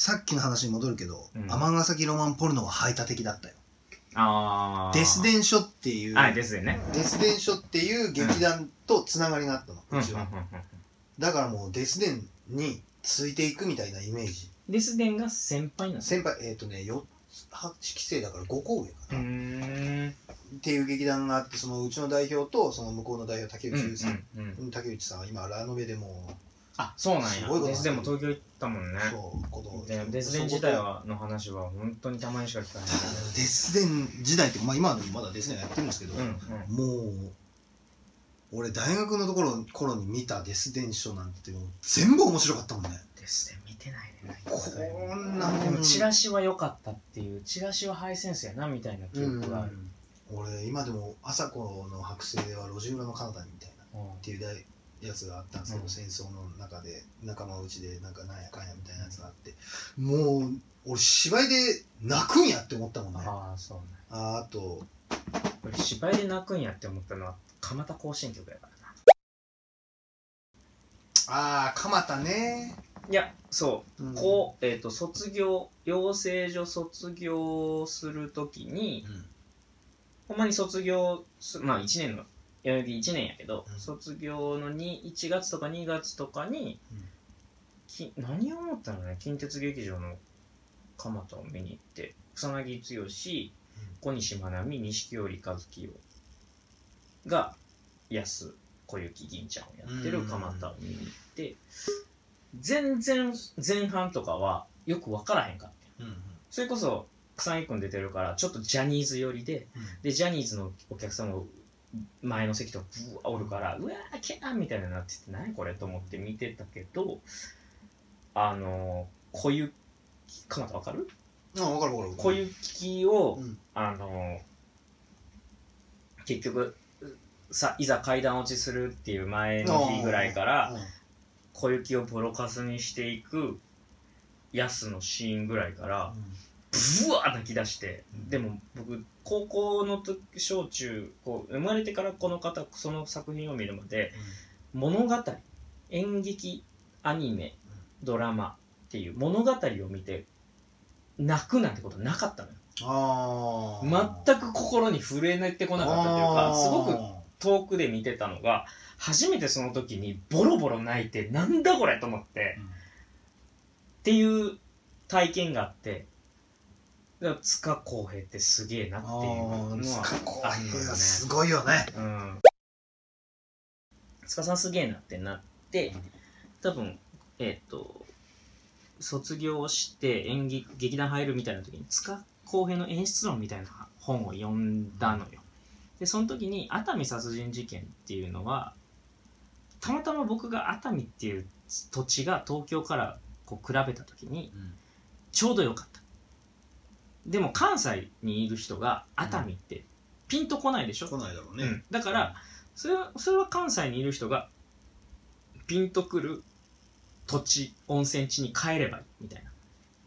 さっきの話に戻るけどうん。尼、崎ロマンポルノは排他的だったよ。ああデス電書っていうはいですよね。デス電書っていう劇団とつながりがあったの、うんうちは、だからもうデス電についていくみたいなイメージ。デスデンが先輩なんです先輩えっ、とね4 8期生だから5個上かな、うーん。っていう劇団があってそのうちの代表とその向こうの代表竹うん内さん、うんうん竹内さんは今ラノベでもあそうなんすごいこと。やデスデンも東京行ったもんね。そうこと。でデスデン自体はの話は本当にたまにしか聞かない。デスデン時代って、まあ、今でもまだデスデンやってるんですけど、うんうん。もう俺大学のところ頃に見たデス電書なんてもう全部面白かったもんね。デスデン見てないねこんなもん。でもチラシは良かったっていうチラシはハイセンスやなみたいな記憶がある、俺今でも朝子の剥製は路地裏の彼方にみたいなっうんていう大やつがあったんですけど、うん。戦争の中で仲間内でなんかなんやかんやみたいなやつがあってもう俺芝居で泣くんやって思ったもんね。あああそうね。ああと俺芝居で泣くんやって思ったのは蒲田行進曲やからな。ああ蒲田ね、いやそう。うん。こう、えっ、と、卒業、養成所卒業するときに、うん。ほんまに卒業す、まあ1年の、代々木1年やけど、うん。卒業のに1月とか2月とかに、うん。き何を思ったのね、近鉄劇場の蒲田を見に行って、草薙剛、小西真奈美、錦織一樹が、安小雪銀ちゃんをやってる蒲田を見に行って、全然前半とかはよく分からへんかった。うんうん。それこそ草薙君出てるからちょっとジャニーズ寄りででジャニーズのお客さんも前の席とかブワーおるからうわーキャーみたいになってて何これと思って見てたけどあの小雪かなたわかる？あ分かる分かる小雪を、うん。あの結局さいざ階段落ちするっていう前の日ぐらいからうん。小雪をボロカスにしていくヤスのシーンぐらいからブワー泣き出して、うんでも僕高校の時小中こう生まれてからこの方その作品を見るまで物語演劇アニメドラマっていう物語を見て泣くなんてことなかったのよ。ああ全く心に触れてこなかったというかすごく遠くで見てたのが初めてその時にボロボロ泣いてなんだこれと思ってっていう体験があってだから塚公平ってすげえなっていうのは塚公あるのよね。平すごいよね。うん。塚さんすげえなってなって多分えっ、と卒業して演劇劇団入るみたいな時に塚公平の演出論みたいな本を読んだのよ。でその時に熱海殺人事件っていうのはたまたま僕が熱海っていう土地が東京からこう比べた時にちょうどよかったでも関西にいる人が熱海ってピンとこないでしょ、来ないだろうね。うん、だからそれはそれは関西にいる人がピンとくる土地温泉地に帰ればいいみたいな。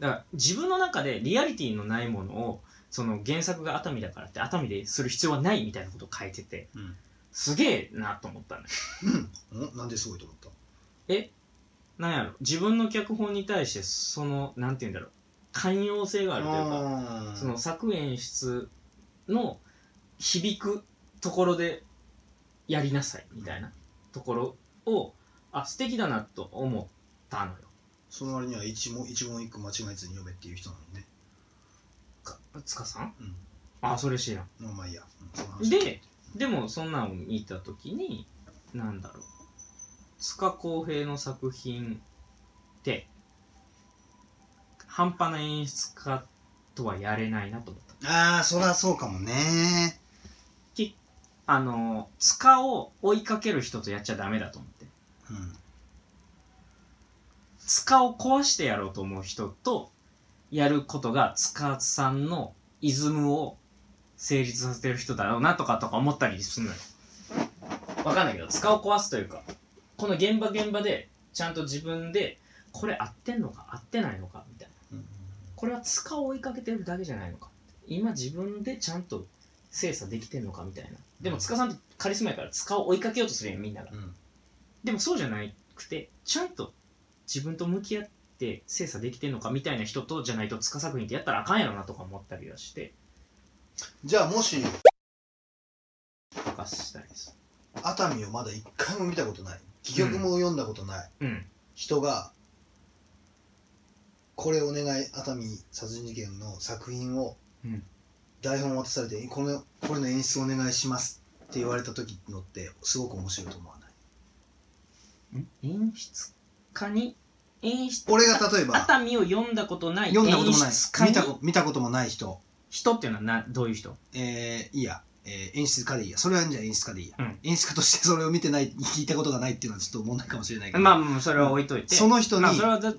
だから自分の中でリアリティのないものをその原作が熱海だからって熱海でする必要はないみたいなことを書いててうん。すげえなと思ったのよ。うん。おなんですごいと思った？え？なんやろ？自分の脚本に対してそのなんて言うんだろう？寛容性があるというかその作演出の響くところでやりなさいみたいなところをあ素敵だなと思ったのよ。その割には一問一問一句間違えずに読めっていう人なのにねか塚さん？うん。あそれ知らん。まあまあいいや、うん、ででもそんなんを見た時になんだろう。塚公平の作品って半端な演出家とはやれないなと思った。ああそりゃそうかもね。あの塚を追いかける人とやっちゃダメだと思って。うん。塚を壊してやろうと思う人とやることが塚さんのイズムを成立させてる人だろうなとかとか思ったりするのよ。わかんないけど塚を壊すというかこの現場現場でちゃんと自分でこれ合ってんのか合ってないのかこれは塚を追いかけてるだけじゃないのか。今自分でちゃんと精査できてんのかみたいな。でも塚さんってカリスマやから塚を追いかけようとするやんみんなが。うん。でもそうじゃなくてちゃんと自分と向き合ってて精査できてんのかみたいな人とじゃないと塚作品ってやったらあかんやろなとか思ったりはして。じゃあもしとかしたす熱海をまだ一回も見たことない。戯曲も読んだことない。うん。人がこれお願い熱海殺人事件の作品をうん。台本を渡されてこのこれの演出お願いしますって言われた時のってすごく面白いと思わない？演出家に？演出俺が例えば熱海を読んだことない読んだこともない。演出家に？見たこ見たこともない人。人っていうのはなどういう人？えー、いいや、えー演出家でいいや。それはじゃあ演出家でいいや、うん。演出家としてそれを見てない 聞いたことがないっていうのはちょっと問題かもしれないけど、まあまあそれは置いといて、その人に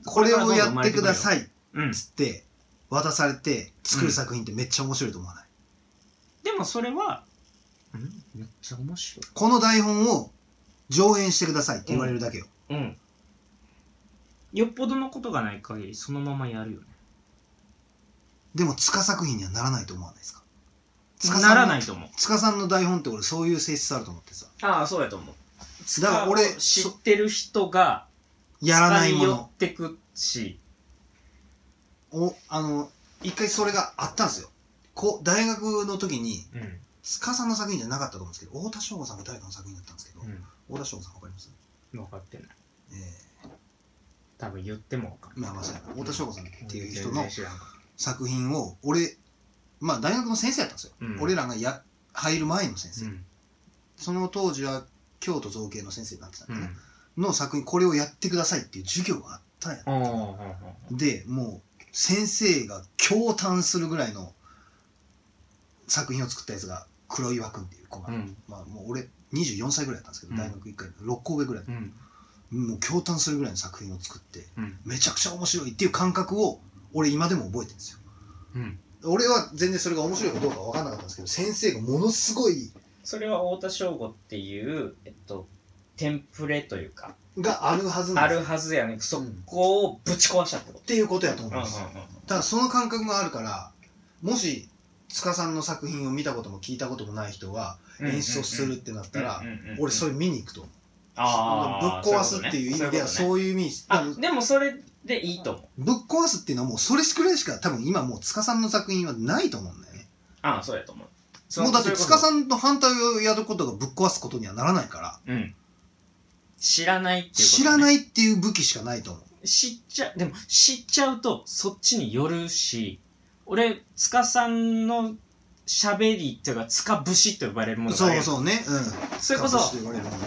これをやってくだいさいっうん。つって渡されて作る作品ってめっちゃ面白いと思わない、でもそれは、うん、めっちゃ面白い。この台本を上演してくださいって言われるだけよ、うん。よっぽどのことがない限りそのままやるよね。でも塚作品にはならないと思わないですか？塚さんなのらないと思う。塚さんの台本って俺そういう性質あると思ってさ。ああそうやと思う。だから俺知ってる人がやらないも使寄のってくし。おあの一回それがあったんですよ。こう大学の時にうん。塚さんの作品じゃなかったと思うんですけど太田翔吾さんが誰かの作品だったんですけど、太田翔吾さんわかります？分かってない。え多分言ってもまあまあそうやな。太田翔吾さんっていう人の作品を俺まあ大学の先生やったんですよ、うん。俺らがや入る前の先生、うん。その当時は京都造形の先生になってたんうん。だね、の作品これをやってくださいっていう授業があったんや、でもう先生が驚嘆するぐらいの作品を作ったやつが黒岩君っていう子が、うん。まあもう俺24歳ぐらいだったんですけど、うん。大学1回6校上ぐらい、うん。もう驚嘆するぐらいの作品を作ってうん。めちゃくちゃ面白いっていう感覚を俺今でも覚えてるんですよ。うん俺は全然それが面白いかどうか分かんなかったんですけど先生がものすごいそれは太田翔吾っていう、えっと、テンプレというかがあるはずなんでするはずやねそこをぶち壊したってこっていうことやと思とうんですよただその感覚があるからもし塚さんの作品を見たことも聞いたこともない人は演出をするってなったら俺それれ見に行くと思う。あぶっ壊すっていう意味ではそういう意味。あでもそれでいいと思う。ぶっ壊すっていうのはもうそれくらいしか多分今もう塚さんの作品はないと思うんだよね。ああそうやと思う。もうだって塚んさんと反対をやることがぶっ壊すことにはならないから。うん。知らないっていうこと、ね、知らないっていう武器しかないと思う。知っちゃでも知っちゃうとそっちによるし俺塚さんの喋りっていうか塚節と呼ばれるものがあるやん。そうそうね。うん。それこそ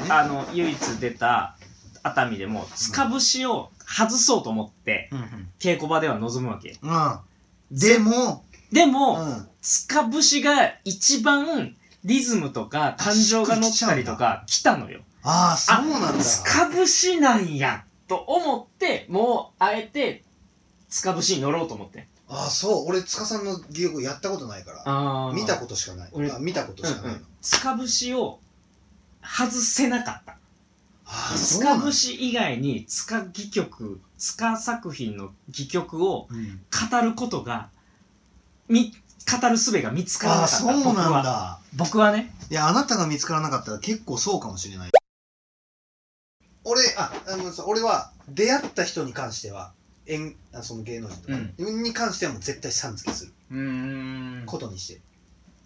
あの唯一出た熱海でも塚節を外そうと思ってうん稽古場では臨むわけ。うん。うんでもでうも、ん。塚節が一番リズムとか感情が乗ったりとか来たのよ。ああそうなんだ。塚節なんやと思ってもうあえて塚節に乗ろうと思って。ああそう。俺塚さんの戯曲やったことないから。あ見たことしかない。俺あ見たことしかないの、うんうん。塚節を外せなかった塚節以外に塚戯曲塚作品の戯曲をうん。語ることがみ語る術が見つからなかった。そうなん僕は。だ僕はね。いやあなたが見つからなかったら結構そうかもしれない。俺ああのさ俺は出会った人に関しては演あその芸能人とか、に関してはもう絶対さん付けする。うーん。ことにして。る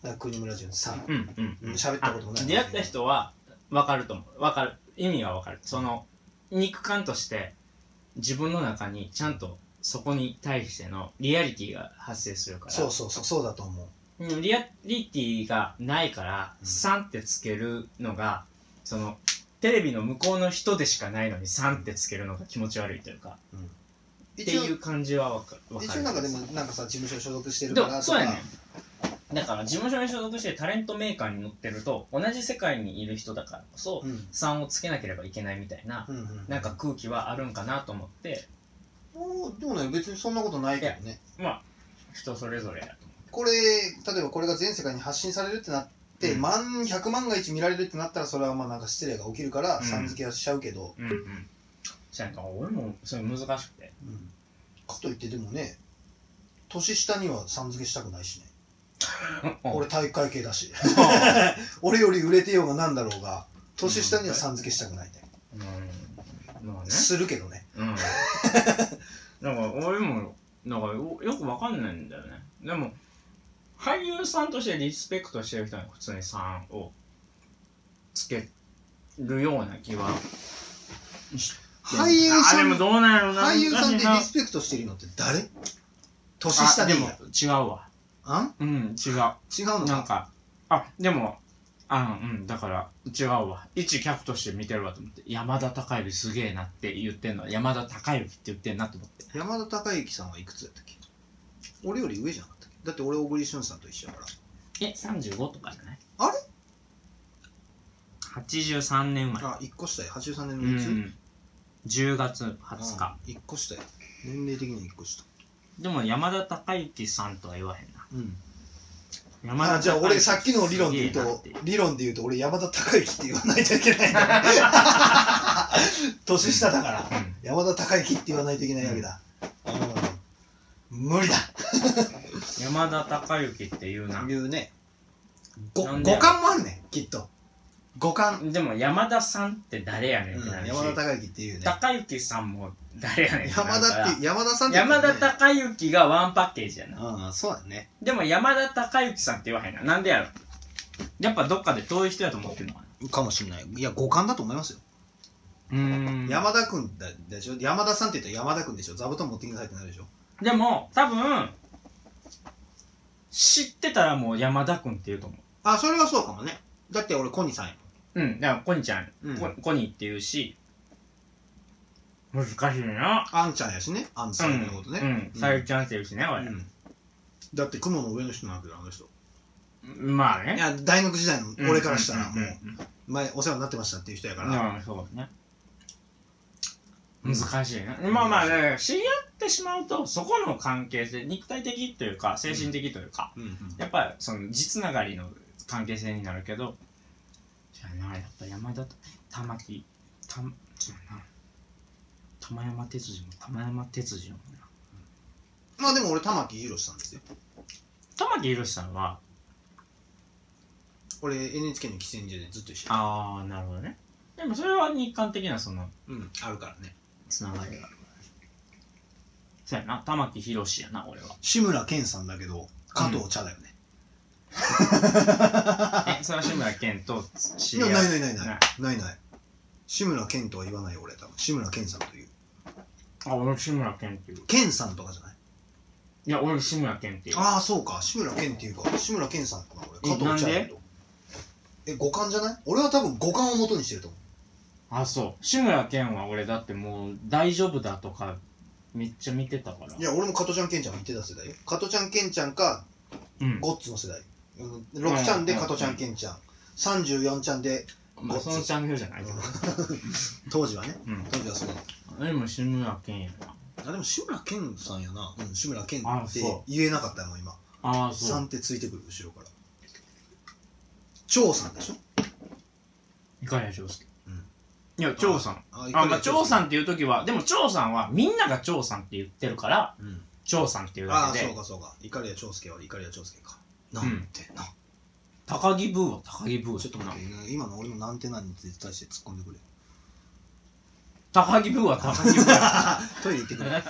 だから国村淳さん。うんうんうん。喋ったこともない。あ出会った人は分かると思う。分かる意味は分かる。その肉感として自分の中にちゃんとそこに対してのリアリティが発生するから。そうそうそうそうだと思う。うんリアリティがないからうん。3ってつけるのがそのテレビの向こうの人でしかないのに3ってつけるのが気持ち悪いというか。って一応いう感じは分かる。一応なんかでもなんかさ事務所所属してるでからとかもそうやねんだから事務所に所属してタレントメーカーに乗ってると同じ世界にいる人だからこそうん。3をつけなければいけないみたいなうんうんなんか空気はあるんかなと思って。おーでもね別にそんなことないけどね。まあ人それぞれやとこれ例えばこれが全世界に発信されるってなって、うん。万100万が一見られるってなったらそれはまあなんか失礼が起きるからうん。さん付けはしちゃうけど、思ううんうん。そうやんか俺もそれ難しくて。うん。かといってでもね年下にはさん付けしたくないしね、俺体育会系だし。俺より売れてようがなんだろうが年下にはさん付けしたくないね、うん。まあね。するけどね。うん。で だからよよくわかんないんだよね。でも俳優さんとしてリスペクトしてる人に普通に3をつけるような気は俳優さんあでもどうなんやろうな。俳優さんで難しいリスペクトしてるのって誰？年下でいいや違うわあん？うん違う。違うのか？なんかあでもあうんだから違うわ。一客として見てるわと思って。山田孝之すげえなって言ってんの。は山田孝之って言ってんなと思って。山田孝之さんはいくつやったっけ？俺より上じゃなかったっけ？だって俺小栗旬さんと一緒やから。え35とかじゃない？あれ？83年生まれ。あ一個下や。83年うのいつ、ん。10月20日。一個下や。年齢的には一個下。でも山田孝之さんとは言わへん。なうん。山田あじゃあ俺さっきの理論で言うと理論で言うと俺山田孝之って言わないといけない。ん だ年下だから。うん。山田孝之って言わないといけないわけだ、うん、無理だ。山田孝之って言うな。言うね。五感もあるねきっと。五感、でも山田さんって誰やねんってなるし、山田孝之っていうね。孝之さんも誰やねん山田って山田さんって言山田孝之がワンパッケージやな。うんそうだね。でも山田孝之さんって言わへんな。なんでやろ。やっぱどっかで遠い人やと思ってるのかな。かもしれない。いや五感だと思いますよ、うーん。山田君だでしょ。山田さんって言ったら山田君でしょ。座布団持ってきなさいってなるでしょ。でも多分知ってたらもう山田君って言うと思う。あそれはそうかもね。だって俺コニーさんやうんだからコニちゃん、うん。ココニって言うし難しいなあんちゃんやしね。あんさんのことね、うん。さゆりちゃんって言うしね俺、うん。だって雲の上の人なんだけどあの人。まあね。いや大学時代の俺からしたらもうん。う前お世話になってましたっていう人やかうんら、うんそうね難しいな、まあまあね知り合ってしまうとそこの関係性肉体的というか精神的というか、うん。うん。やっぱりその実ながりの関係性になるけどじゃあなやっぱ山田と玉木たそうやな玉山哲司も玉山哲司もなまあでも俺玉木宏さんですよ。玉木宏さんは俺 NHK の喫煙所でずっと一緒。ああなるほどね。でもそれは日韓的なそのうんあるからね。つながりがあるから。そうやな。玉木宏やな俺は。志村けんさんだけど加藤茶だよね、えそれは志村けんと知いやり合ないないないない。ない。ないない志村けんとは言わないよ俺多分。志村けんさんという。あ俺志村けんっていう。けんさんとかじゃない？いや俺志村けんっていう。ああそうか。志村けんっていうか。志村けんさんかな俺。え加藤茶なんでだけどえ五感じゃない？俺は多分五感を元にしてると思う。あそう。志村けんは俺だってもう大丈夫だとかめっちゃ見てたから。いや俺も加トちゃんケンちゃんが言ってた世代よ。加トちゃんケンちゃんかうん。ゴッツの世代、うん、6ちゃんで加トちゃんケンちゃん。34ちゃんでまあそのチャンネルじゃないけど。当時はね。うん。当時はそうでも志村けんやな。あでも志村けんさんやな、うん、志村けんってあそう。言えなかったもん今。ああそう。3ってついてくる後ろから。張さんでしょ？いかりや長介うん。いや長さん。ああまあ長さん。んっていう時はでも長さんはみんなが長さんって言ってるからうん。長さんっていうああだけで。そうかそうか。碇谷長介は碇谷長介か。なんてな、高木ブーは高木ブー。ちょっと待って。今の俺のなんてなんに対して突っ込んでくれ。高木ブーは高木ブー。や トイレ行ってくれ